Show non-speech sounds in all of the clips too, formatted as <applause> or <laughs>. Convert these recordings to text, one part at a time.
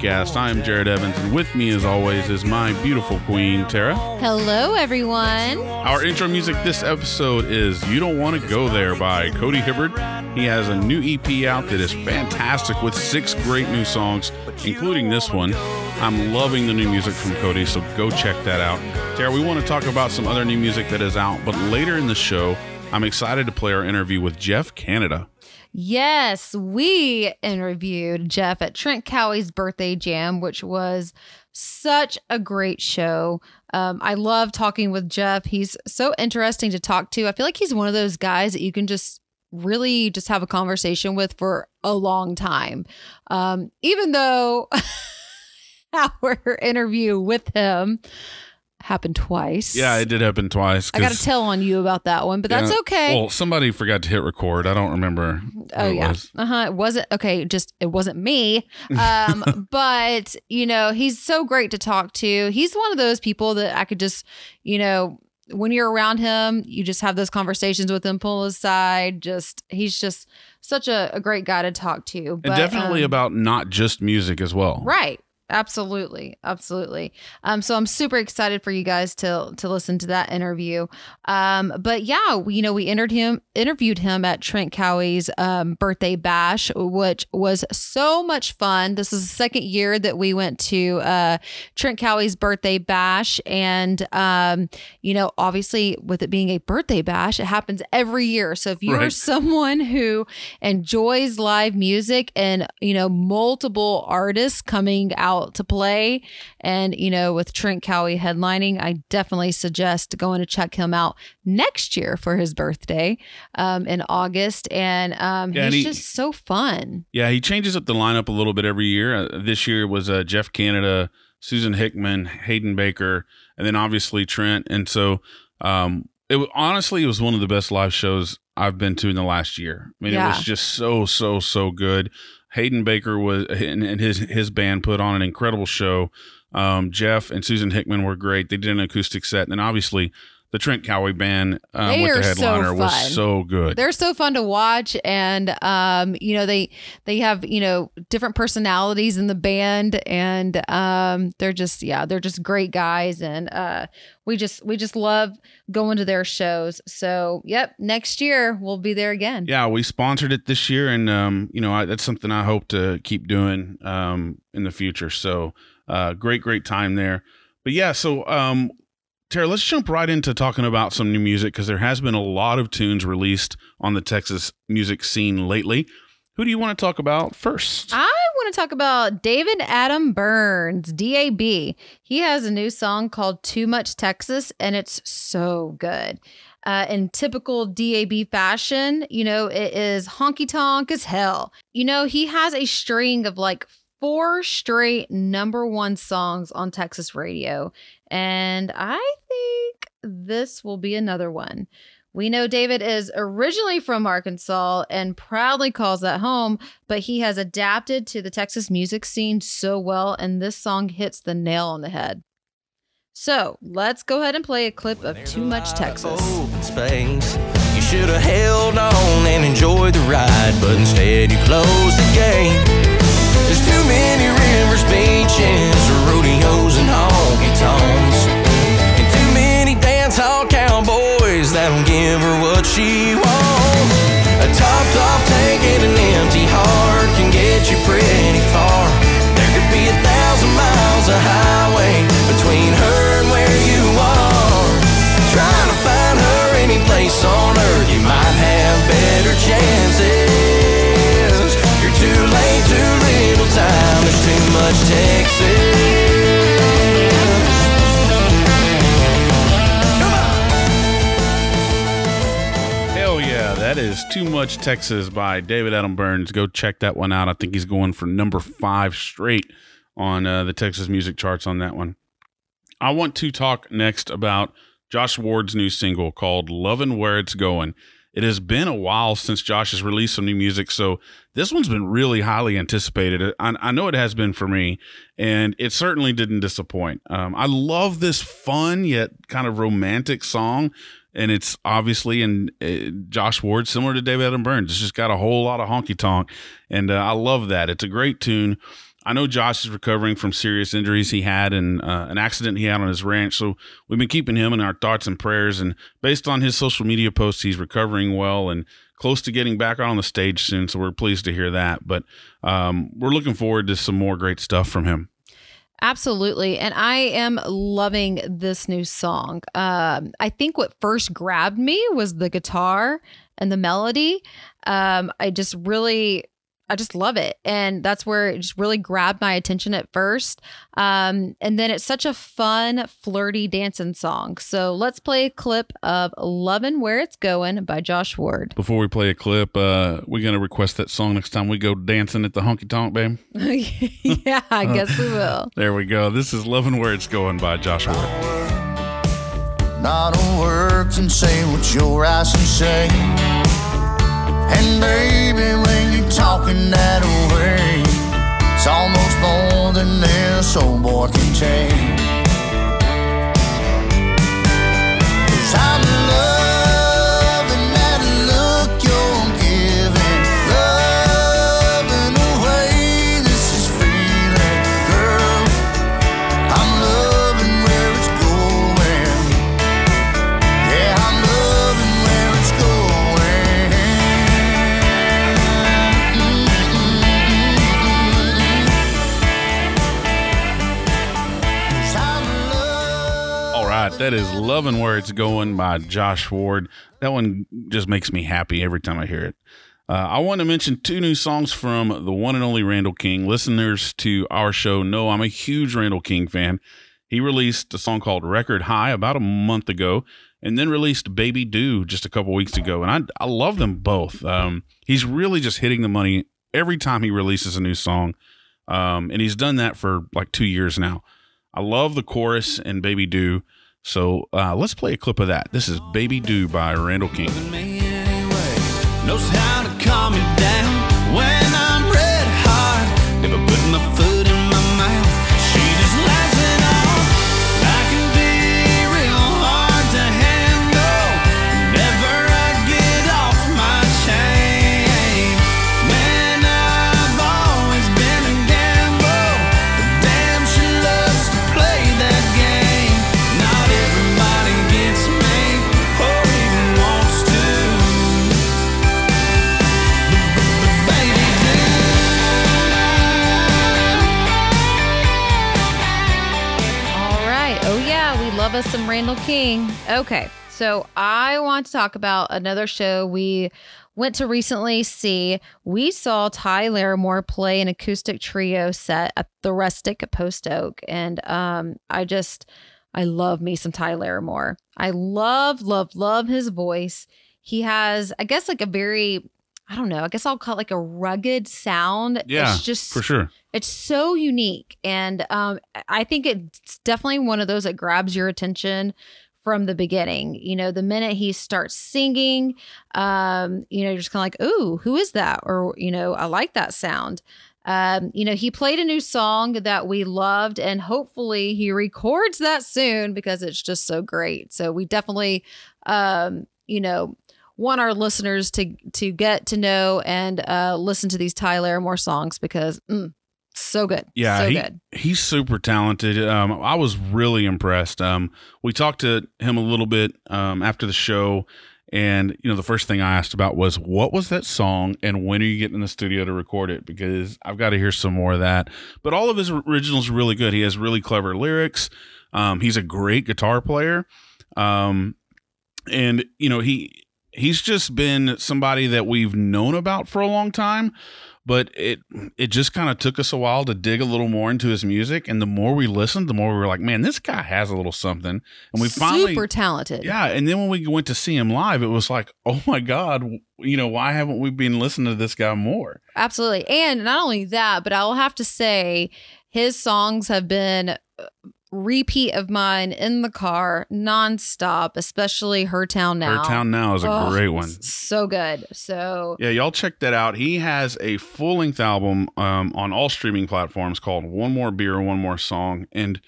podcast. I am Jared Evans, and with me, as always, is my beautiful queen, Tara. Hello, everyone. Our intro music this episode is You Don't Want to Go There by Cody Hibbard. He has a new EP out that is fantastic with six great new songs, including this one. I'm loving the new music from Cody, so go check that out. Tara, we want to talk about some other new music that is out, but later in the show, I'm excited to play our interview with Jeff Canada. Yes, we interviewed Jeff at Trent Cowie's birthday jam, which was such a great show. Um, I love talking with Jeff. He's so interesting to talk to. I feel like he's one of those guys that you can just really just have a conversation with for a long time. Um, even though <laughs> our interview with him happened twice. Yeah, it did happen twice. I got to tell on you about that one, but that's okay. Well, somebody forgot to hit record. I don't remember. Oh yeah. Uh huh. It wasn't okay. Just it wasn't me. Um, <laughs> but you know, he's so great to talk to. He's one of those people that I could just, you know, when you're around him, you just have those conversations with him, pull aside. Just he's just such a, a great guy to talk to. But, and definitely um, about not just music as well. Right. Absolutely. Absolutely. Um, so I'm super excited for you guys to to listen to that interview. Um, but yeah, we, you know, we entered him interviewed him at Trent Cowie's um, birthday bash, which was so much fun. This is the second year that we went to uh, Trent Cowie's birthday bash, and um, you know, obviously with it being a birthday bash, it happens every year. So if you're Right. someone who enjoys live music and you know multiple artists coming out to play and you know with Trent Cowie headlining I definitely suggest going to check him out next year for his birthday um, in August and um, Yeah, and he's he- just so fun Yeah, he changes up the lineup a little bit every year. Uh, this year was uh, Jeff Canada, Susan Hickman, Hayden Baker, and then obviously Trent. And so, um, it honestly it was one of the best live shows I've been to in the last year. I mean, it was just so so so good. Hayden Baker was and, his his band put on an incredible show. Um, Jeff and Susan Hickman were great. They did an acoustic set, and then obviously the Trent Cowie band um, with the are so headliner was so good. they're so fun to watch and um you know they they have you know different personalities in the band and um they're just yeah they're just great guys and uh we just we just love going to their shows so yep next year we'll be there again Yeah, we sponsored it this year, and um, you know I, that's something I hope to keep doing um, in the future. So, uh, great, great time there. But yeah, so um, Tara, let's jump right into talking about some new music because there has been a lot of tunes released on the Texas music scene lately. Who do you want to talk about first? I want to talk about David Adam Byrnes, DAB. He has a new song called Too Much Texas, and it's so good. Uh, in typical DAB fashion, you know, it is honky tonk as hell. You know, he has a string of like four straight number one songs on Texas radio. And I think this will be another one. We know David is originally from Arkansas and proudly calls that home, but he has adapted to the Texas music scene so well, and this song hits the nail on the head. So let's go ahead and play a clip of Too Much Texas. Space. You should have held on and enjoyed the ride, but instead you closed the gate. There's too many rivers, beaches, rodeos, and honky tonks, cowboys that'll give her what she wants. A topped off tank and an empty heart can get you pretty far. There could be a thousand miles of highway between her and where you are. Trying to find her any place on earth, you might have better chances. You're too late, too little time. There's too much Texas. Is Too Much Texas by David Adam Byrnes. Go check that one out. I think he's going for number five straight on uh, the Texas music charts on that one. I want to talk next about Josh Ward's new single called Lovin' Where It's Going. It has been a while since Josh has released some new music, so this one's been really highly anticipated. I, I know it has been for me, and it certainly didn't disappoint. Um, I love this fun yet kind of romantic song and it's obviously in uh, Josh Ward, similar to David Adam Byrnes. It's just got a whole lot of honky tonk, and uh, I love that. It's a great tune. I know Josh is recovering from serious injuries he had and uh, an accident he had on his ranch. So we've been keeping him in our thoughts and prayers. And based on his social media posts, he's recovering well and close to getting back on the stage soon. So we're pleased to hear that. But um, we're looking forward to some more great stuff from him. Absolutely. And I am loving this new song. Um, I think what first grabbed me was the guitar and the melody. Um, I just really I just love it. And that's where it just really grabbed my attention at first. Um, and then it's such a fun, flirty dancing song. So let's play a clip of Lovin' Where It's Going by Josh Ward. Before we play a clip, uh, we're going to request that song next time we go dancing at the honky tonk, babe. <laughs> yeah, I guess we will. <laughs> There we go. This is Lovin' Where It's Going by Josh Ward. Not a word can say what your eyes can say. You're that way, it's almost more than this old boy can take. That is Loving Where It's Going by Josh Ward. That one just makes me happy every time I hear it. Uh, I want to mention two new songs from the one and only Randall King. Listeners to our show know I'm a huge Randall King fan. He released a song called Record High about a month ago and then released Baby Do just a couple weeks ago. And I, I love them both. Um, he's really just hitting the money every time he releases a new song. Um, and he's done that for like two years now. I love the chorus and Baby Do. So uh, let's play a clip of that. This is Baby Do by Randall King. So I want to talk about another show we went to recently see. We saw Ty Larimore play an acoustic trio set at the Rustic at Post Oak, and um, I just I love me some Ty Larimore. I love, love, love his voice. He has, I guess, like a very I don't know. I guess I'll call it like a rugged sound. Yeah, it's just for sure. It's so unique, and um, I think it's definitely one of those that grabs your attention from the beginning. You know, the minute he starts singing, um, you know, you're just kind of like, "Ooh, who is that?" Or you know, I like that sound. Um, you know, he played a new song that we loved, and hopefully he records that soon because it's just so great. So we definitely, um, you know, want our listeners to to get to know and uh, listen to these Tyler Larimore songs because mm, so good. Yeah, so he, good. he's super talented. Um, I was really impressed. Um, we talked to him a little bit um, after the show, and you know, the first thing I asked about was what was that song, and when are you getting in the studio to record it? Because I've got to hear some more of that. But all of his originals are really good. He has really clever lyrics. Um, he's a great guitar player. Um, and you know he he's just been somebody that we've known about for a long time but it it just kind of took us a while to dig a little more into his music and the more we listened the more we were like man this guy has a little something. And we finally super talented. Yeah and then when we went to see him live it was like oh my god you know why haven't we been listening to this guy more? Absolutely and not only that but i will have to say his songs have been uh, repeat of mine in the car nonstop, especially Her Town Now. Her Town Now is a oh, great one. So good. So yeah, y'all check that out. He has a full length album um, on all streaming platforms called One More Beer, One More Song, and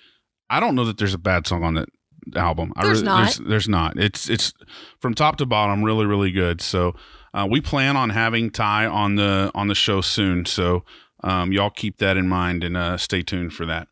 I don't know that there's a bad song on that album. I There's really, not. There's, there's not. It's it's from top to bottom really really good. So uh, we plan on having Ty on the on the show soon. So um, y'all keep that in mind and uh, stay tuned for that.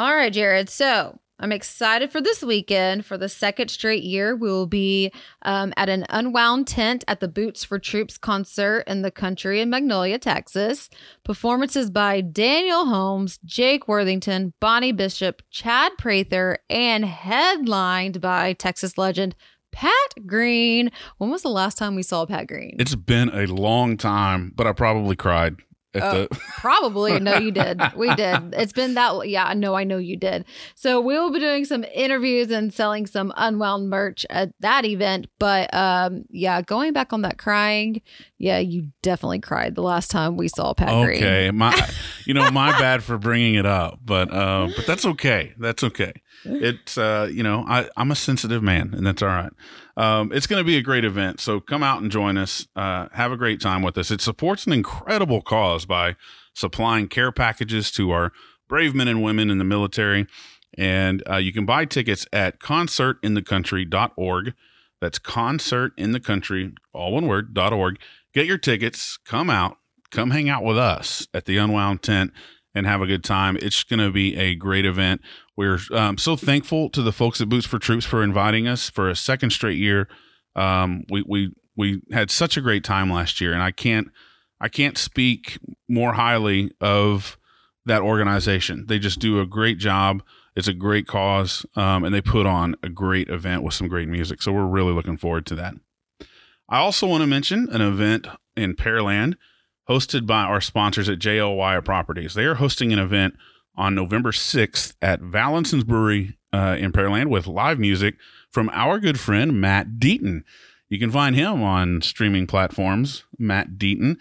All right, Jared. So I'm excited for this weekend. For the second straight year, we will be um, at an unwound tent at the Boots for Troops concert in the country in Magnolia, Texas. Performances by Daniel Holmes, Jake Worthington, Bonnie Bishop, Chad Prather, and headlined by Texas legend Pat Green. When was the last time we saw Pat Green? It's been a long time, but I probably cried the. Probably. No, you did. <laughs> We did. It's been that. Yeah, no, I know you did. So we will be doing some interviews and selling some unwound merch at that event. But um, yeah, going back on that crying, yeah, you definitely cried the last time we saw Pat Green. Okay, my, <laughs> you know, my bad for bringing it up, but uh, but that's okay. That's okay. It's uh, you know, I I'm a sensitive man, and that's all right. Um, it's going to be a great event, so come out and join us. Uh, have a great time with us. It supports an incredible cause by supplying care packages to our brave men and women in the military, and uh, you can buy tickets at concertinthecountry.org. That's concertinthecountry, all one word, .org. Get your tickets, come out, come hang out with us at the Unwound Tent and have a good time. It's going to be a great event. We're um, so thankful to the folks at Boots for Troops for inviting us for a second straight year. Um, we we we had such a great time last year, and I can't I can't speak more highly of that organization. They just do a great job. It's a great cause, um, and they put on a great event with some great music. So we're really looking forward to that. I also want to mention an event in Pearland hosted by our sponsors at JL Wyatt Properties. They are hosting an event on November 6th at Vallensons' Brewery uh, in Pearland with live music from our good friend Matt Deaton. You can find him on streaming platforms, Matt Deaton,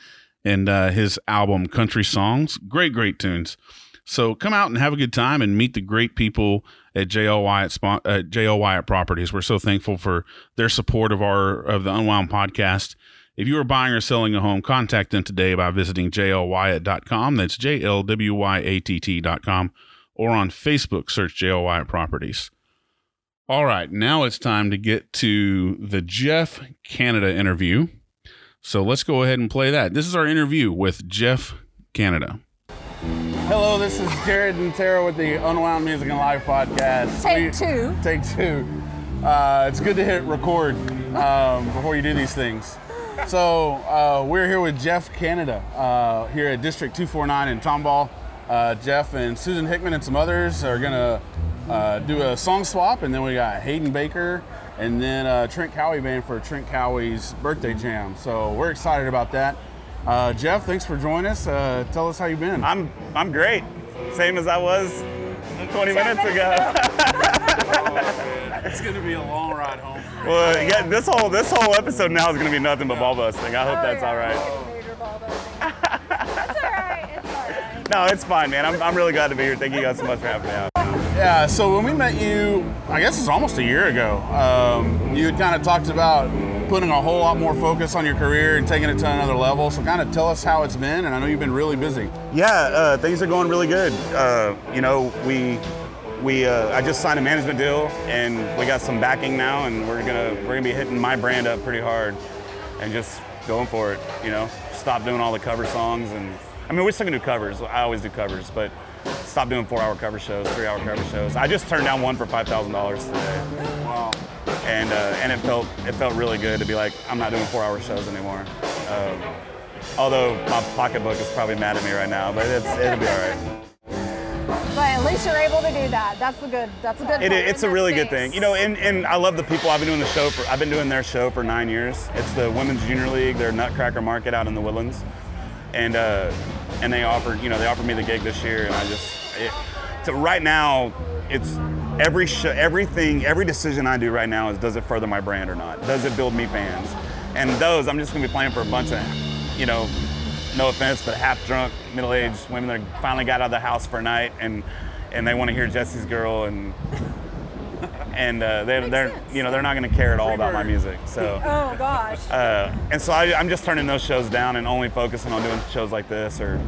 and uh, his album Country Songs. Great, great tunes. So come out and have a good time and meet the great people at JL Wyatt spon- uh, Properties. We're so thankful for their support of our of the Unwound podcast. If you are buying or selling a home, contact them today by visiting jlwyatt.com. That's J L W Y A T T.com. Or on Facebook, search JL Wyatt Properties. All right, now it's time to get to the Jeff Canada interview. So let's go ahead and play that. This is our interview with Jeff Canada. Hello, this is Jared and Tara with the Unwound Music and Live podcast. Take two. Take two. Uh, it's good to hit record um, before you do these things. So uh, we're here with Jeff Canada uh, here at District 249 in Tomball. Uh, Jeff and Susan Hickman and some others are gonna uh, do a song swap, and then we got Hayden Baker and then uh, Trent Cowie band for Trent Cowie's birthday jam. So we're excited about that. Uh, Jeff, thanks for joining us. Tell us how you've been. I'm I'm great. Same as I was 20 minutes ago. It's going to be a long ride home. well, yeah, this whole this whole episode now is gonna be nothing but ball busting. I hope that's all right. That's all right. It's all right. <laughs> No, it's fine, man. I'm, I'm really glad to be here. Thank you guys so much for having me out. Yeah, so when we met you, I guess it's almost a year ago, um, you had kind of talked about putting a whole lot more focus on your career and taking it to another level. So kind of tell us how it's been, and I know you've been really busy. Yeah, uh, things are going really good. Uh, you know, we we uh, I just signed a management deal and we got some backing now, and we're gonna we're gonna be hitting my brand up pretty hard and just going for it. You know, stop doing all the cover songs and I mean we still can do covers. I always do covers, but stop doing four-hour cover shows, three-hour cover shows. I just turned down one for five thousand dollars today. Wow. And uh, and it felt it felt really good to be like I'm not doing four hour shows anymore. Um, although my pocketbook is probably mad at me right now, but it's, it'll be all right. But at least you're able to do that. That's the good. That's a good. It, it's a really good thing, you know. And, and I love the people. I've been doing the show for. I've been doing their show for nine years. It's the Women's Junior League, their Nutcracker Market out in the Woodlands, and uh, and they offered you know they offered me the gig this year, and I just it, so right now it's every everything, every decision I do right now is does it further my brand or not? Does it build me fans? And those I'm just gonna be playing for a bunch of you know no offense, but half drunk, middle aged women that finally got out of the house for a night and and they want to hear Jessie's girl and <laughs> and uh, they, they're you know they're not going to care at all about my music. So <laughs> Oh gosh. uh, and so I, I'm just turning those shows down and only focusing on doing shows like this or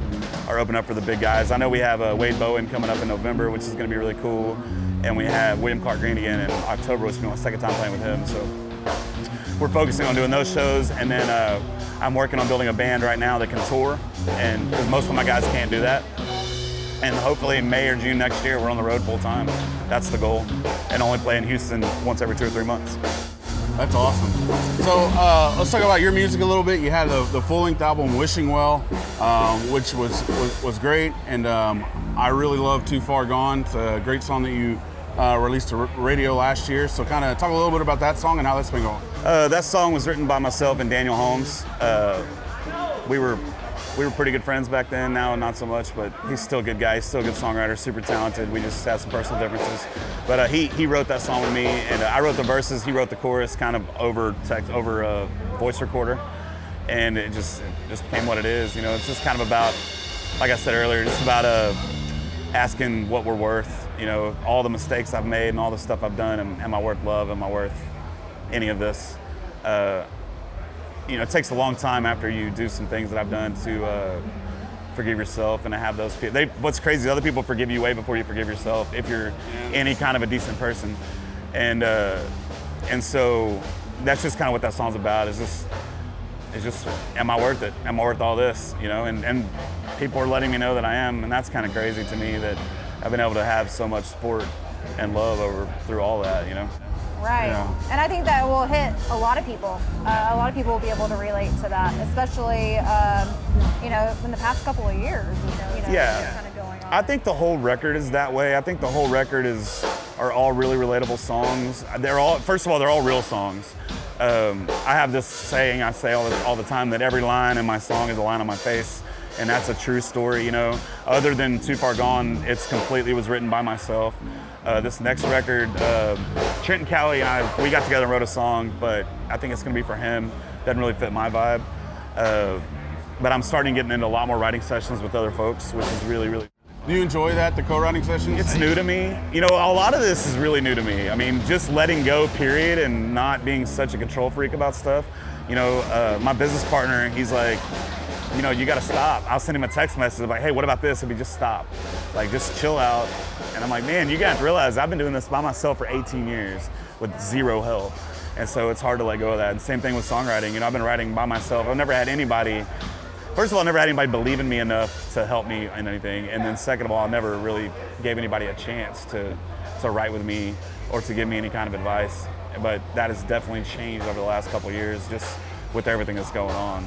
are opening up for the big guys. I know we have uh, Wade Bowen coming up in November, which is going to be really cool, and we have William Clark Green again in October, which is my second time playing with him. So we're focusing on doing those shows, and then uh, I'm working on building a band right now that can tour, and because most of my guys can't do that. And hopefully May or June next year, we're on the road full time. That's the goal, and only play in Houston once every two or three months. That's awesome. So uh, let's talk about your music a little bit. You had the, the full length album "Wishing Well," um, which was, was was great, and um, I really love "Too Far Gone." It's a great song that you uh, released to r- radio last year. So kind of talk a little bit about that song and how that's been going. Uh, that song was written by myself and Daniel Holmes. Uh, we were we were pretty good friends back then. Now not so much, but he's still a good guy. He's still a good songwriter, super talented. We just had some personal differences. But uh, he he wrote that song with me, and uh, I wrote the verses. He wrote the chorus, kind of over text over a voice recorder, and it just it just became what it is. You know, it's just kind of about, like I said earlier, just about uh, asking what we're worth. You know, all the mistakes I've made and all the stuff I've done. Am, am I worth love? Am I worth any of this? Uh, you know, it takes a long time after you do some things that I've done to uh, forgive yourself and to have those people. They, what's crazy, other people forgive you way before you forgive yourself if you're any kind of a decent person. And uh, and so that's just kind of what that song's about. Is just it's just am I worth it? Am I worth all this? You know, and and people are letting me know that I am, and that's kind of crazy to me that I've been able to have so much support and love over through all that. You know. Right. Yeah. And I think that will hit a lot of people. Uh, a lot of people will be able to relate to that, especially, um, you know, in the past couple of years. You know, Yeah. Kind of going on. I think the whole record is that way. I think the whole record is are all really relatable songs. They're all first of all they're all real songs. Um, I have this saying I say all the, all the time that every line in my song is a line on my face, and that's a true story. You know, other than Too Far Gone, it's completely was written by myself. Uh, this next record, um Trenton Cowie and I we got together and wrote a song, but I think it's gonna be for him. Doesn't really fit my vibe. Uh, but I'm starting getting into a lot more writing sessions with other folks, which is really, really Do you enjoy that, the co-writing sessions? it's new to me. You know, a lot of this is really new to me. I mean, just letting go, period, and not being such a control freak about stuff. You know, uh, my business partner, he's like, you know, you got to stop. I'll send him a text message like, hey, what about this? Be just stop, like just chill out. And I'm like, man, you to realize I've been doing this by myself for 18 years with zero help, and so it's hard to let go of that. And same thing with songwriting. You know, I've been writing by myself. I've never had anybody First of all, I never had anybody believe in me enough to help me in anything, and then second of all, I never really gave anybody a chance to to write with me or to give me any kind of advice. But that has definitely changed over the last couple years, just with everything that's going on.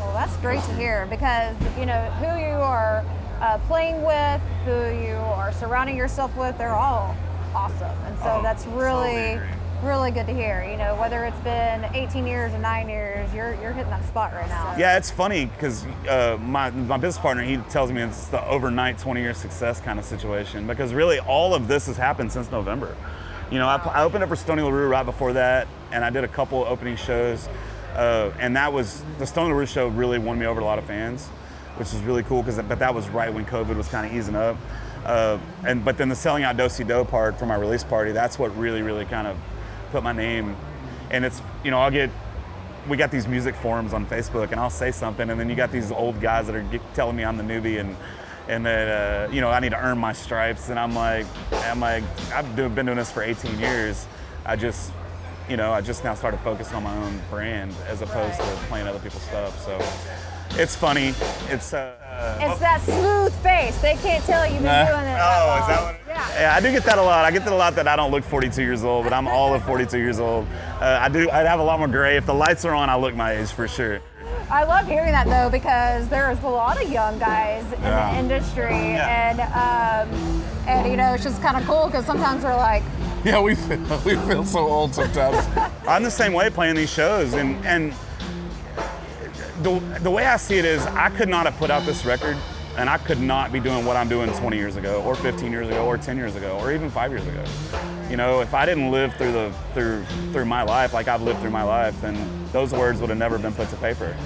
Well, that's great to hear because you know who you are uh, playing with, who you are surrounding yourself with, they're all awesome, and so Oh, that's really, agree. really good to hear. You know, whether it's been 18 years or nine years, you're you're hitting that spot right now. Yeah, it's funny because uh, my my business partner he tells me it's the overnight 20 year success kind of situation because really all of this has happened since November. You know, I, I opened up for Stoney LaRue right before that, and I did a couple opening shows, uh, and that was the Stoney LaRue show really won me over a lot of fans, which is really cool because but that was right when COVID was kind of easing up. Uh, and but then the selling out Dosey Doe part for my release party, that's what really, really kind of put my name. And it's you know I'll get we got these music forums on Facebook, and I'll say something, and then you got these old guys that are get, telling me I'm the newbie, and and that uh, you know I need to earn my stripes, and I'm like, I'm like, I've been doing this for 18 years. I just, you know, I just now started focusing on my own brand as opposed to playing other people's stuff. So it's funny. It's. Uh, It's that smooth face. They can't tell you've been Nah. doing it. Oh, that is that long. what it is? Yeah. Yeah, I do get that a lot. I get that a lot that I don't look 42 years old, but I'm all of 42 years old. Uh, I do. I have a lot more gray. If the lights are on, I look my age for sure. I love hearing that though because there's a lot of young guys in Yeah. the industry, Yeah. and um, and you know it's just kind of cool because sometimes we're like, <laughs> Yeah, we feel, we feel so old sometimes. <laughs> I'm the same way playing these shows, and and the, the way I see it is, I could not have put out this record, and I could not be doing what I'm doing 20 years ago, or 15 years ago, or 10 years ago, or even five years ago. You know, if I didn't live through the through through my life like I've lived through my life, then those words would have never been put to paper,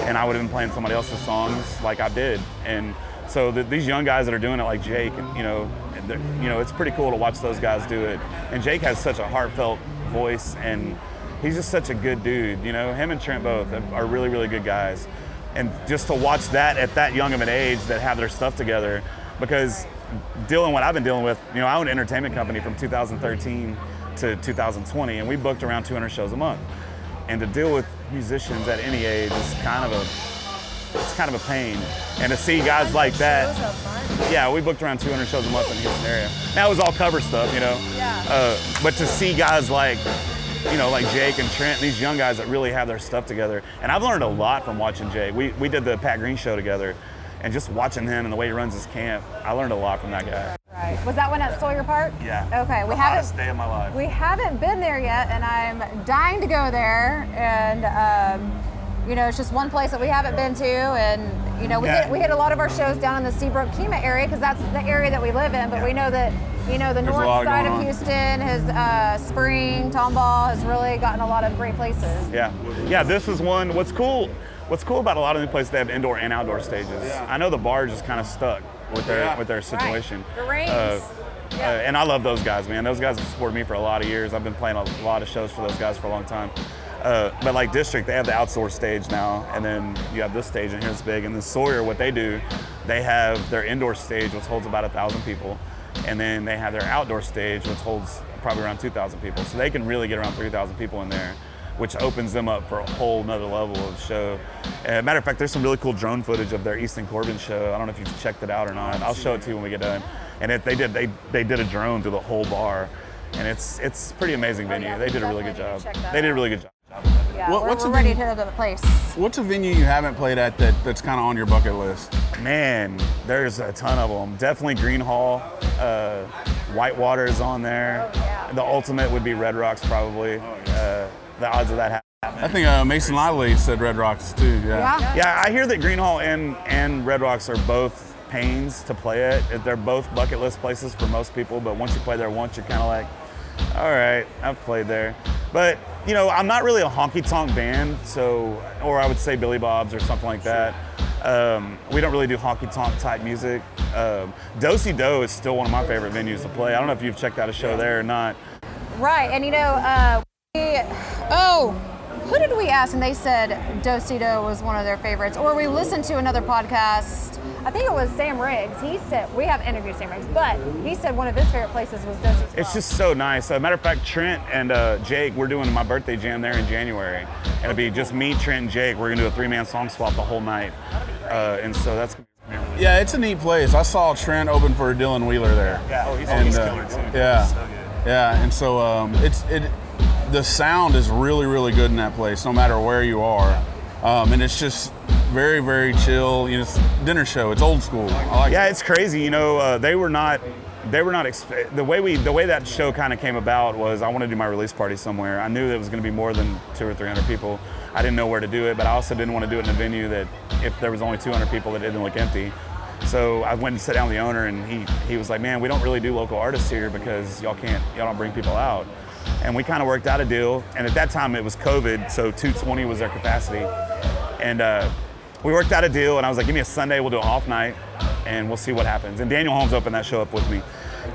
and I would have been playing somebody else's songs like I did. And so the, these young guys that are doing it, like Jake, and you know, you know, it's pretty cool to watch those guys do it. And Jake has such a heartfelt voice and he's just such a good dude. You know, him and Trent both are really, really good guys. and just to watch that at that young of an age that have their stuff together, because dealing what I've been dealing with, you know, I own an entertainment company from 2013 to 2020, and we booked around 200 shows a month. And to deal with musicians at any age is kind of a it's kind of a pain. And to see guys like that, yeah, we booked around 200 shows a month in Houston area. That was all cover stuff, you know. Yeah. Uh, but to see guys like, you know, like Jake and Trent, these young guys that really have their stuff together, and I've learned a lot from watching Jake. We we did the Pat Green show together, and just watching him and the way he runs his camp, I learned a lot from that guy. Right. Was that one at Sawyer Park? Yeah. Okay. We the haven't day of my life. we haven't been there yet, and I'm dying to go there. And um, you know, it's just one place that we haven't been to, and you know, we Yeah. hit, we hit a lot of our shows down in the Seabrook Kemah area because that's the area that we live in. But we know that you know the There's north side of on. Houston, has uh, Spring, Tomball has really gotten a lot of great places. Yeah, yeah. This is one. What's cool? What's cool about a lot of the places they have indoor and outdoor stages. I know the bar just kind of stuck with their Yeah. with their situation. The reins. Uh, Yeah. uh, and I love those guys, man. Those guys have supported me for a lot of years. I've been playing a lot of shows for those guys for a long time. Uh, but like District, they have the outdoor stage now, and then you have this stage, and here's big. And then Sawyer, what they do, they have their indoor stage, which holds about a thousand people, and then they have their outdoor stage, which holds probably around 2,000 people. So they can really get around 3,000 people in there, which opens them up for a whole nother level of show. Uh, matter of fact, there's some really cool drone footage of their Easton Corbin show. I don't know if you've checked it out or not. I'll show it to you when we get done. And it, they did they they did a drone through the whole bar, and it's it's pretty amazing venue. Oh, yeah, they did a really good job. need to check that They did a really good job. Yeah, What- we're, what's we're a ready venue- to hit the place. What's a venue you haven't played at that that's kind of on your bucket list? Man, there's a ton of them. Definitely Gruene Hall, uh, Whitewater is on there. Oh, yeah. The ultimate would be Red Rocks probably. Uh, the odds of that happening. I think uh, Mason Lively said Red Rocks too. Yeah. Yeah. Yeah, I hear that Gruene Hall and, and Red Rocks are both pains to play at. They're both bucket list places for most people, but once you play there once, you're kind of like, all right, I've played there. But, you know, I'm not really a honky tonk band, so, or I would say Billy Bob's or something like that. Um, we don't really do honky tonk type music. Um, Dosey Doe is still one of my favorite venues to play. I don't know if you've checked out a show there or not. Right, and you know, uh, we, oh, who did we ask? And they said Dosey Doe was one of their favorites. Or we listened to another podcast. I think it was Sam Riggs. He said we have interviewed Sam Riggs, but he said one of his favorite places was Dosey. It's just so nice. As a matter of fact, Trent and uh, Jake, we're doing my birthday jam there in January. And it'll be just me, Trent, and Jake. We're gonna do a three-man song swap the whole night. Uh, and so that's. Yeah, it's a neat place. I saw Trent open for Dylan Wheeler there. Yeah, oh, he's, And, he's uh, killer too. yeah. So good. Yeah, and so um, it's it. The sound is really, really good in that place, no matter where you are, um, and it's just very, very chill. You know, dinner show. It's old school. Like Yeah, it. it's crazy. You know, uh, they were not. They were not expe- the way we the way that show kind of came about was I wanted to do my release party somewhere. I knew that it was going to be more than two or three hundred people. I didn't know where to do it, but I also didn't want to do it in a venue that if there was only 200 people that it didn't look empty. So I went and sat down with the owner, and he he was like, "Man, we don't really do local artists here because y'all can't y'all don't bring people out." And we kind of worked out a deal. And at that time it was COVID, so 220 was their capacity. And uh, we worked out a deal, and I was like, "Give me a Sunday, we'll do an off night, and we'll see what happens." And Daniel Holmes opened that show up with me,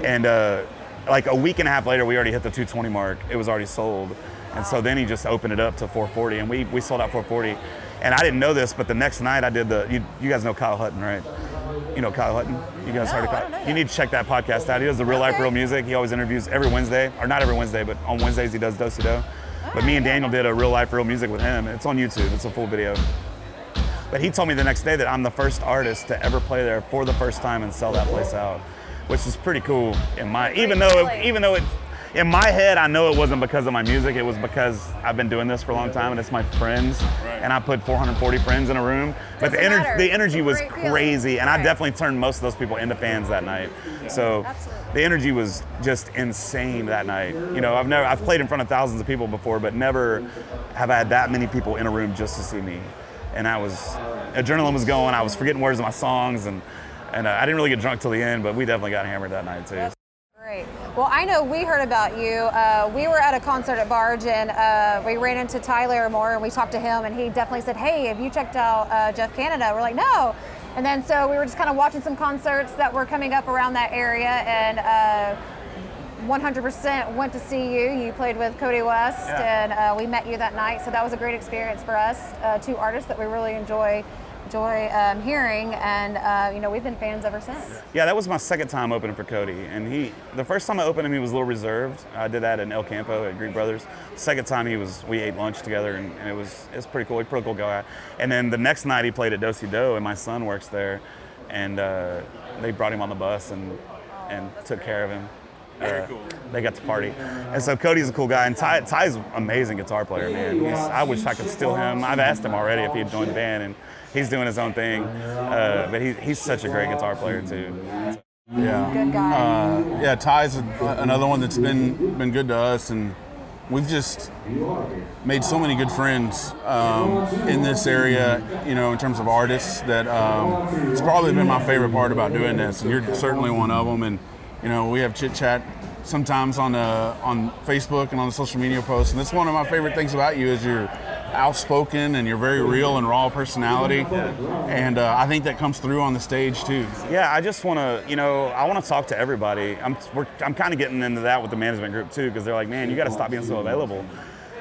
and uh, like a week and a half later, we already hit the 220 mark. It was already sold, and so then he just opened it up to 440, and we we sold out 440. And I didn't know this, but the next night I did the. You, you guys know Kyle Hutton, right? You know Kyle Hutton. You guys heard of Kyle? You need to check that podcast out. He does the real life, real music. He always interviews every Wednesday, or not every Wednesday, but on Wednesdays he does Dosey Doe. But me and Daniel did a real life, real music with him. It's on YouTube. It's a full video. But he told me the next day that I'm the first artist to ever play there for the first time and sell that place out, which is pretty cool in my. Even though, it, even though it, in my head, I know it wasn't because of my music. It was because I've been doing this for a long time and it's my friends, and I put 440 friends in a room. But the Doesn't energy, the energy was great feeling. crazy, and I definitely turned most of those people into fans that night. So Absolutely. the energy was just insane that night. You know, I've never I've played in front of thousands of people before, but never have I had that many people in a room just to see me. And I was adrenaline was going. I was forgetting words of my songs, and and uh, I didn't really get drunk till the end, but we definitely got hammered that night too. Great. Well, I know we heard about you. Uh, we were at a concert at Barge and uh, we ran into Ty Larimore and we talked to him and he definitely said, "Hey, have you checked out uh, Jeff Canada?" We're like, "No." And then so we were just kind of watching some concerts that were coming up around that area and. Uh, 100% went to see you. You played with Cody West, Yeah. and uh, we met you that night. So that was a great experience for us. Uh, two artists that we really enjoy enjoy um, hearing, and uh, you know we've been fans ever since. Yeah, that was my second time opening for Cody, and he the first time I opened him he was a little reserved. I did that in El Campo at Greek Brothers. Second time he was we ate lunch together, and, and it was it's pretty cool. He's a pretty cool guy. And then the next night he played at Dosey Doe, and my son works there, and uh, they brought him on the bus and and took care of him. Uh, They got to party, and so Cody's a cool guy, and Ty, Ty's an amazing guitar player, man. He's, I wish I could steal him. I've asked him already if he'd join the band, and he's doing his own thing. Uh, but he, he's such a great guitar player too. Yeah. Good guy. Uh, yeah, Ty's a, another one that's been been good to us, and we've just made so many good friends um, in this area. You know, in terms of artists, that um, it's probably been my favorite part about doing this, and you're certainly one of them. And you know, we have chit chat sometimes on uh, on Facebook and on the social media posts, and that's one of my favorite things about you is you're outspoken and you're very real and raw personality, and uh, I think that comes through on the stage too. Yeah, I just want to, you know, I want to talk to everybody. I'm, I'm kind of getting into that with the management group too, because they're like, man, you got to stop being so available.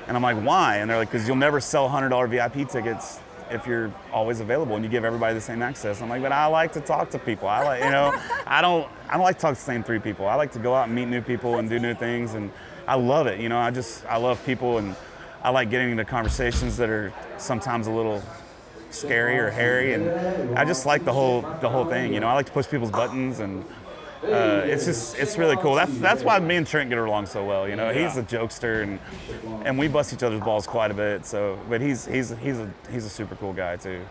And I'm like, why? And they're like, because you'll never sell $100 VIP tickets if you're always available and you give everybody the same access. I'm like, but I like to talk to people. I like, you know, <laughs> I don't, I don't like to talk to the same three people. I like to go out and meet new people and do new things, and I love it. You know, I just, I love people, and I like getting into conversations that are sometimes a little scary or hairy, and I just like the whole, the whole thing. You know, I like to push people's buttons and. Uh, it's just it's really cool. That's that's why me and Trent get along so well. You know, he's a jokester and and we bust each other's balls quite a bit. So, but he's he's he's a he's a super cool guy too.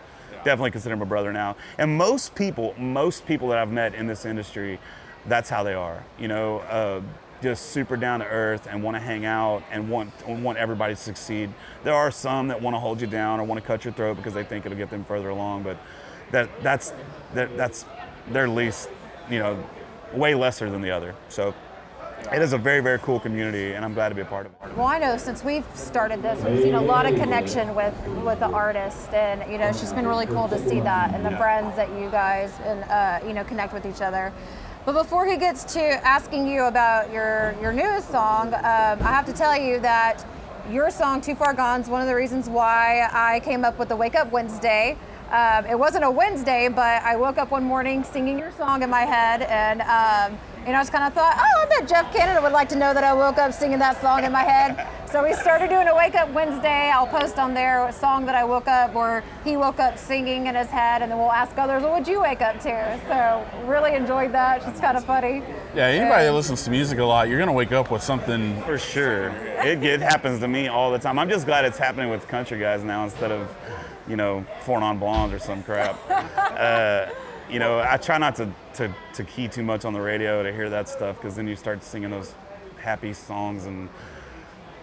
Definitely consider him a brother now. And most people, most people that I've met in this industry, that's how they are. You know, uh, just super down to earth and want to hang out and want want everybody to succeed. There are some that want to hold you down or want to cut your throat because they think it'll get them further along, but that that's that, that's their least, you know, way lesser than the other. So it is a very, very cool community, and I'm glad to be a part of it. Well, I know since we've started this, we've seen a lot of connection with with the artist, and you know, it's just been really cool to see that and the friends that you guys and uh, you know connect with each other. But before he gets to asking you about your your newest song, um, I have to tell you that your song "Too Far Gone" is one of the reasons why I came up with the Wake Up Wednesday. Um, it wasn't a Wednesday, but I woke up one morning singing your song in my head, and um, you know, I just kind of thought, oh, I bet Jeff Canada would like to know that I woke up singing that song in my head. So we started doing a Wake Up Wednesday. I'll post on there a song that I woke up, or he woke up singing in his head, and then we'll ask others, what would you wake up to? So really enjoyed that. It's kind of funny. Yeah, anybody that listens to music a lot, you're gonna wake up with something. For sure. It, it happens to me all the time. I'm just glad it's happening with country guys now instead of, you know, four non blondes or some crap. <laughs> Uh, you know, I try not to, to, to key too much on the radio to hear that stuff because then you start singing those happy songs and,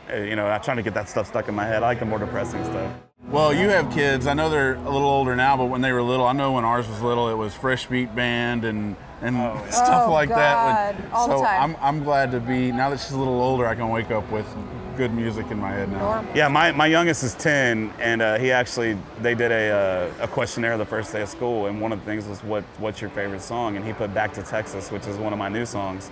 uh, you know, I'm trying to get that stuff stuck in my head. I like the more depressing stuff. Well, you have kids. I know they're a little older now, but when they were little, I know when ours was little, it was Fresh Beat Band and and stuff Oh, like that. God. All the so time. I'm I'm glad to be now that she's a little older. I can wake up with good music in my head now. Norm. Yeah, my, my youngest is 10, and uh, he actually, they did a, uh, a questionnaire the first day of school, and one of the things was, what, what's your favorite song? And he put Back to Texas, which is one of my new songs.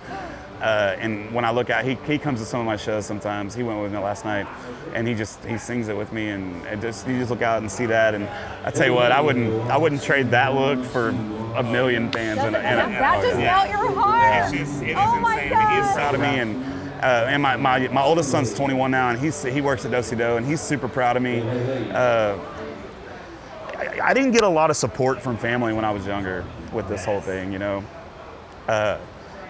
Uh, and when I look at, he, he comes to some of my shows sometimes. He went with me last night, and he just he sings it with me, and it just you just look out and see that. And I tell you what, I wouldn't I wouldn't trade that look for a million fans. Doesn't, and, and, that just melt your heart. it's just, it is oh my insane. I mean, he's proud of me, and uh, and my, my, my oldest son's 21 now, and he's he works at Dosey Doe, and he's super proud of me. Uh, I, I didn't get a lot of support from family when I was younger with this whole thing, you know. Uh,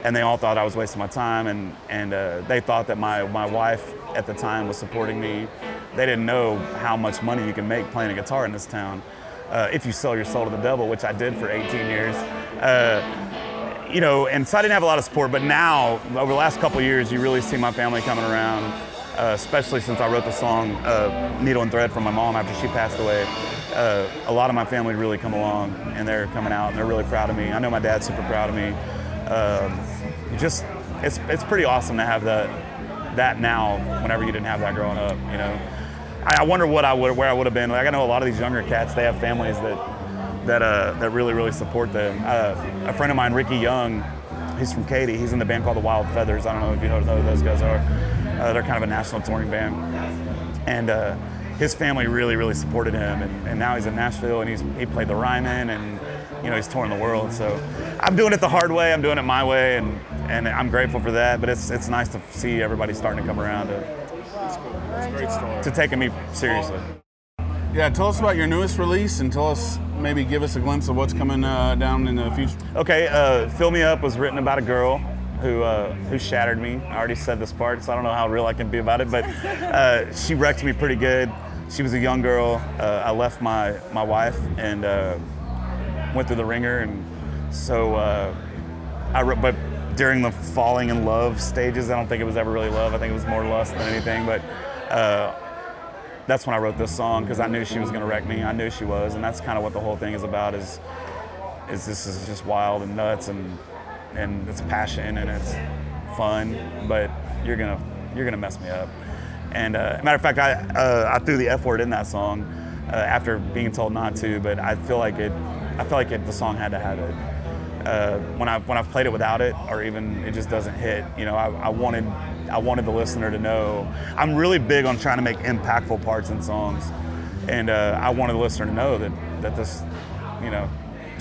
and they all thought I was wasting my time, and and uh, they thought that my my wife at the time was supporting me. They didn't know how much money you can make playing a guitar in this town. Uh, if you sell your soul to the devil, which I did for 18 years. You know, and so I didn't have a lot of support. But now, over the last couple years, you really see my family coming around, uh, especially since I wrote the song uh, "Needle and Thread" for my mom after she passed away. Uh, a lot of my family really come along, and they're coming out, and they're really proud of me. I know my dad's super proud of me. Um, just, it's it's pretty awesome to have that that now. Whenever you didn't have that growing up, you know. I, I wonder what I would, where I would have been. Like I know a lot of these younger cats, they have families that that uh, that really really support them. Uh, a friend of mine, Ricky Young, he's from Katy. He's in the band called the Wild Feathers. I don't know if you know who those guys are. Uh, they're kind of a national touring band, and uh, his family really, really supported him, and, and now he's in Nashville, and he's he played the Ryman, and you know he's touring the world. So I'm doing it the hard way. I'm doing it my way, and and I'm grateful for that. But it's it's nice to see everybody starting to come around to, Great story. to taking me seriously. Yeah, tell us about your newest release and tell us maybe give us a glimpse of what's coming uh, down in the future. Okay, uh, Fill Me Up was written about a girl who uh, who shattered me. I already said this part, so I don't know how real I can be about it, but uh, she wrecked me pretty good. She was a young girl. Uh, I left my, my wife and uh, went through the ringer, and so uh, I wrote, but during the falling in love stages, I don't think it was ever really love. I think it was more lust than anything, but uh, that's when I wrote this song because I knew she was to wreck me. I knew she was, and that's kind of what the whole thing is about. Is is this is just wild and nuts and and it's passion and it's fun, but you're gonna you're gonna mess me up. And uh, matter of fact, I uh, I threw the F word in that song uh, after being told not to, but I feel like it I feel like it, the song had to have it. Uh, when I when I've played it without it, or even it just doesn't hit. You know, I, I wanted I wanted the listener to know. I'm really big on trying to make impactful parts in songs, and uh, I wanted the listener to know that that this, you know,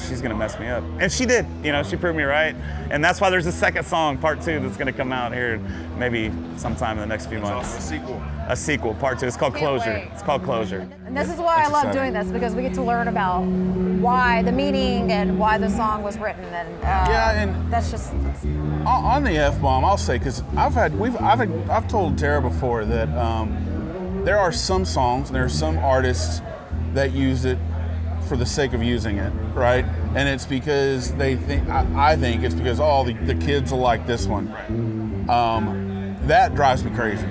she's gonna mess me up, and she did. You know, she proved me right, and that's why there's a second song, part two, that's gonna come out here maybe sometime in the next few months. A sequel. A sequel, part two. It's called Can't Closure. wait. It's called Closure. And this is why I love exciting. doing this because we get to learn about why the meaning and why the song was written, and uh, Yeah, and- that's just On- On the F bomb, I'll say because I've had we've I've I've told Tara before that um, there are some songs and there are some artists that use it for the sake of using it, right? And it's because they think I, I think it's because all the, the kids will like this one. Um, that drives me crazy.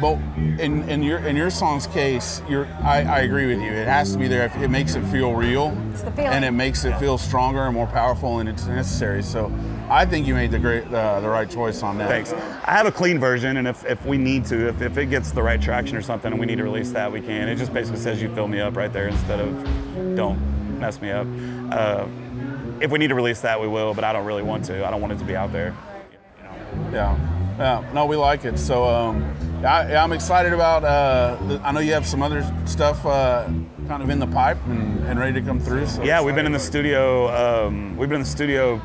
But in, in your in your song's case, you're I, I agree with you. It has to be there. It makes it feel real, It's the feeling. and it makes it feel stronger and more powerful, and it's necessary. So, I think you made the great uh, the right choice on that. Thanks. I have a clean version, and if, if we need to, if, if it gets the right traction or something, and we need to release that, we can. It just basically says you fill me up right there instead of don't mess me up. Uh, if we need to release that, we will, but I don't really want to. I don't want it to be out there. Yeah. Yeah. No, we like it. So, um, I, I'm excited about. Uh, the, I know you have some other stuff uh, kind of in the pipe and, and ready to come through. So Yeah, we've been in the studio. Um, we've been in the studio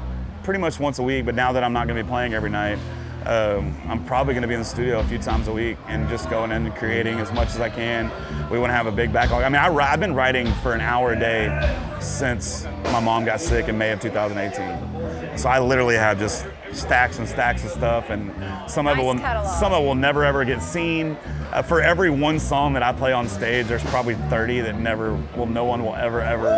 pretty much once a week, but now that I'm not going to be playing every night, um, I'm probably going to be in the studio a few times a week and just going in and creating as much as I can. We want to have a big backlog. I mean, I, I've been writing for an hour a day since my mom got sick in May of 2018. So I literally have just stacks and stacks of stuff, and some of it will catalog. some of it will never ever get seen. Uh, for every one song that I play on stage, there's probably 30 that never will no one will ever ever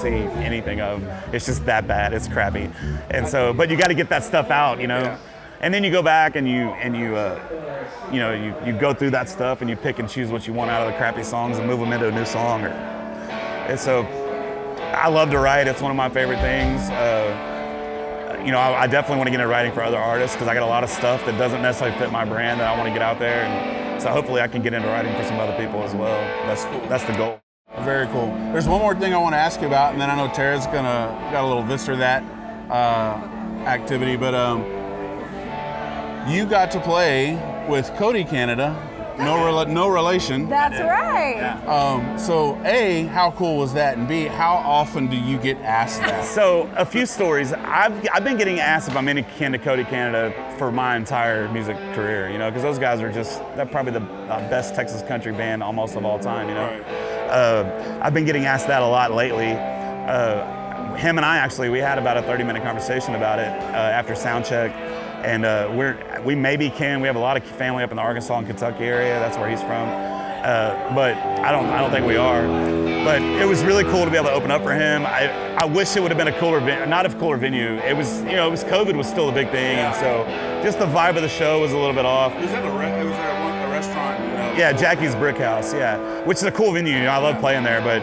see anything of. It's just that bad. It's crappy, and so but you got to get that stuff out, you know. And then you go back and you and you uh, you know you, you go through that stuff and you pick and choose what you want out of the crappy songs and move them into a new song. Or, and so I love to write. It's one of my favorite things. Uh, you know, I, I definitely want to get into writing for other artists because I got a lot of stuff that doesn't necessarily fit my brand that I want to get out there. And so hopefully I can get into writing for some other people as well. That's that's the goal. Very cool. There's one more thing I want to ask you about, and then I know Tara's gonna got a little this or that uh, activity, but um, you got to play with Cody Canada, no rela- no relation. that's right. Yeah. Um, so a, how cool was that, and b, how often do you get asked that? So a few stories. I've, I've been getting asked if I'm any kin to Cody Canada for my entire music career, you know, because those guys are just, they're probably the uh, best Texas country band almost of all time, you know. Uh, I've been getting asked that a lot lately. Uh, him and I actually, we had about a 30 minute conversation about it uh, after sound check. And uh, we're, we maybe can, we have a lot of family up in the Arkansas and Kentucky area, that's where he's from. Uh, but I don't, I don't think we are. But it was really cool to be able to open up for him. I, I wish it would have been a cooler, not a cooler venue. It was, you know, it was COVID was still a big thing, and so just the vibe of the show was a little bit off. Was that a, Yeah, Jackie's Brick House, yeah, which is a cool venue. You know, I love playing there, but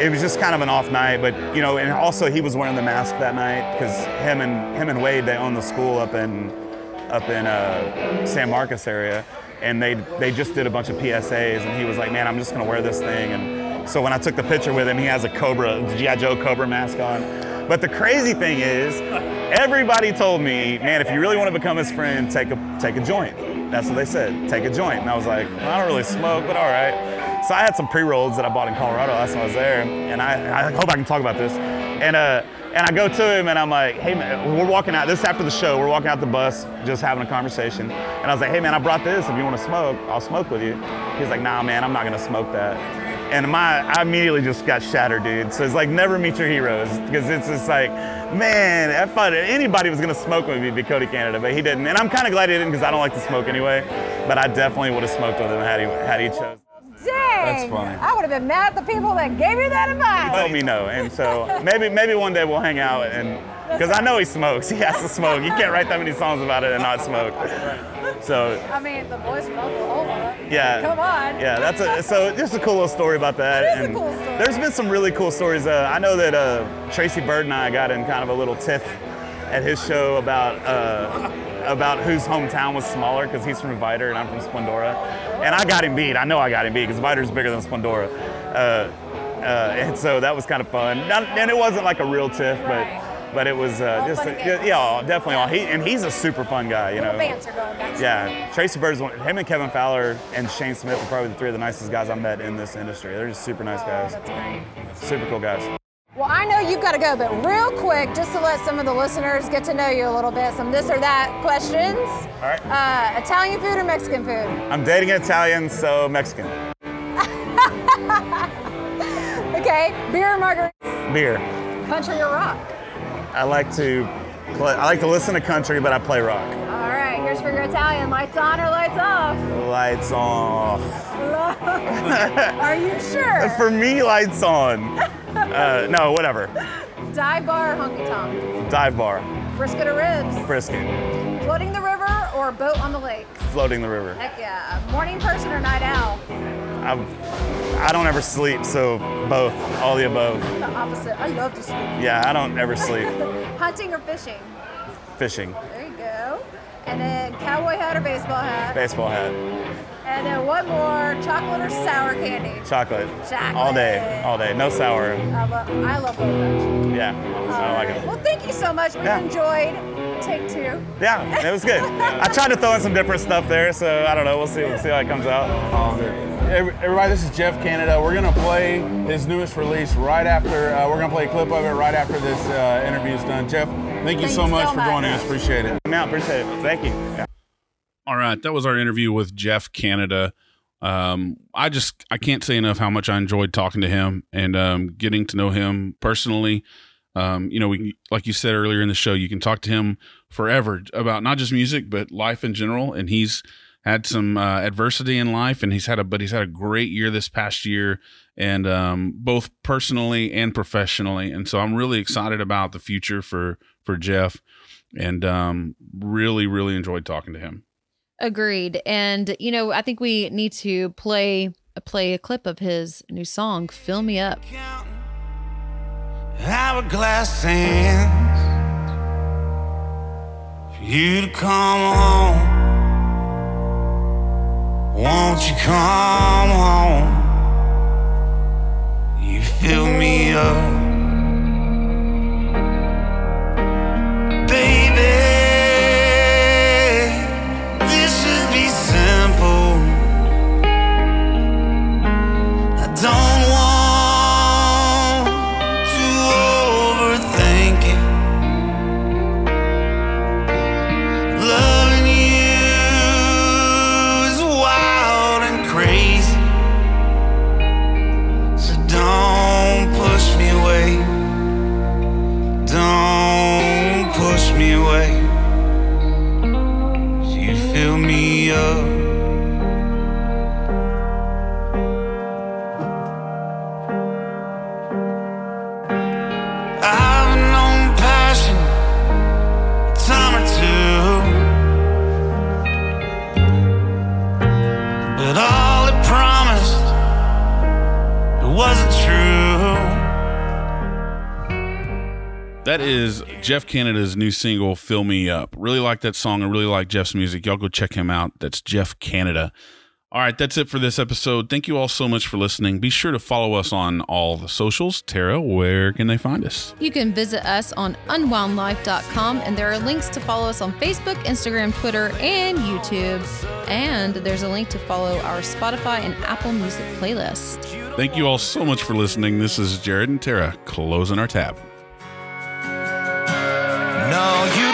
it was just kind of an off night. But you know, and also he was wearing the mask that night because him and him and Wade they own the school up in up in uh, San Marcos area, and they they just did a bunch of PSAs, and he was like, man, I'm just gonna wear this thing. And so when I took the picture with him, he has a Cobra GI Joe Cobra mask on. But the crazy thing is, everybody told me, man, if you really want to become his friend, take a take a joint. That's what they said. Take a joint. And I was like, well, I don't really smoke, but all right. So I had some pre-rolls that I bought in Colorado last time I was there, and I, I hope I can talk about this. And uh, and I go to him and I'm like, hey man, we're walking out. This is after the show. We're walking out the bus, just having a conversation. And I was like, hey man, I brought this. If you want to smoke, I'll smoke with you. He's like, nah man, I'm not gonna smoke that. And my, I immediately just got shattered, dude. So it's like never meet your heroes because it's just like, man, I thought anybody was gonna smoke with me, be Cody Canada, but he didn't. And I'm kind of glad he didn't because I don't like to smoke anyway. But I definitely would have smoked with him had he had he chose. Dang! That's funny. I would have been mad at the people that gave you that advice. Told me no, and so maybe maybe one day we'll hang out and because I know he smokes. <laughs> He has to smoke. You can't write that many songs about it and not smoke. So I mean, the boys from Oklahoma. yeah. Come on. Yeah, that's a so just a cool little story about that. It is a and cool story. There's been some really cool stories. Uh, I know that uh, Tracy Byrd and I got in kind of a little tiff at his show about uh, about whose hometown was smaller because he's from Vidor and I'm from Splendora, and I got him beat. I know I got him beat because Vidor's bigger than Splendora. Uh, uh, and so that was kind of fun. Not, and it wasn't like a real tiff, but but it was uh, just and yeah, definitely all. He and he's a super fun guy, you know. Banter going back. Yeah, Tracy Byrd's one. Him and Kevin Fowler and Shane Smith are probably the three of the nicest guys I've met in this industry. They're just super nice guys, That's great. super cool guys. Well, I know you've got to go, but real quick, just to let some of the listeners get to know you a little bit, some this or that questions. All right. Uh, Italian food or Mexican food? I'm dating an Italian, so Mexican. <laughs> Okay, beer or margarita? Beer. Country or rock? I like to play. I like to listen to country, but I play rock. All right, here's for your Italian. Lights on or lights off? Lights off. Are you sure? <laughs> For me, lights on. <laughs> Uh, no, whatever. Dive bar or honky tonk? Dive bar, Brisket or ribs? brisket, Floating the river or boat on the lake? floating the river. Heck yeah. Morning person or night owl? I'm, I don't ever sleep, so both, all the above. The opposite. I love to sleep. Yeah, I don't ever sleep. <laughs> Hunting or fishing? Fishing, There you go. And then cowboy hat or baseball hat? baseball hat, And then one more, chocolate or sour candy? chocolate, Chocolate. all day, all day. No sour. I love, I love both actually. Yeah, I don't like it. Well, thank you so much. We Yeah. enjoyed Take Two. Yeah, it was good. <laughs> I tried to throw in some different stuff there, so I don't know. We'll see. We'll see how it comes out. All good. Every- Everybody, this is Jeff Canada. We're gonna play his newest release right after. Uh, we're gonna play a clip of it right after this uh, interview is done. Jeff, thank you Thank so you much so for joining us. Appreciate it. Yeah, appreciate it. Thank you. Yeah. All right, that was our interview with Jeff Canada. Um, I just I can't say enough how much I enjoyed talking to him and um, getting to know him personally. Um, you know, we like you said earlier in the show, you can talk to him forever about not just music but life in general. And he's had some uh, adversity in life, and he's had a but he's had a great year this past year, and um, both personally and professionally. And so I'm really excited about the future for for Jeff, and um, really really enjoyed talking to him. Agreed. And you know, I think we need to play play a clip of his new song, "Fill Me Up." hourglass sands for you to come home. Won't you come That is Jeff Canada's new single, Fill Me Up. Really like that song. I really like Jeff's music. Y'all go check him out. That's Jeff Canada. All right, that's it for this episode. Thank you all so much for listening. Be sure to follow us on all the socials. Tara, where can they find us? You can visit us on unwoundlife.com, and there are links to follow us on Facebook, Instagram, Twitter, and YouTube. And there's a link to follow our Spotify and Apple Music playlist. Thank you all so much for listening. This is Jared and Tara closing our tab. No, you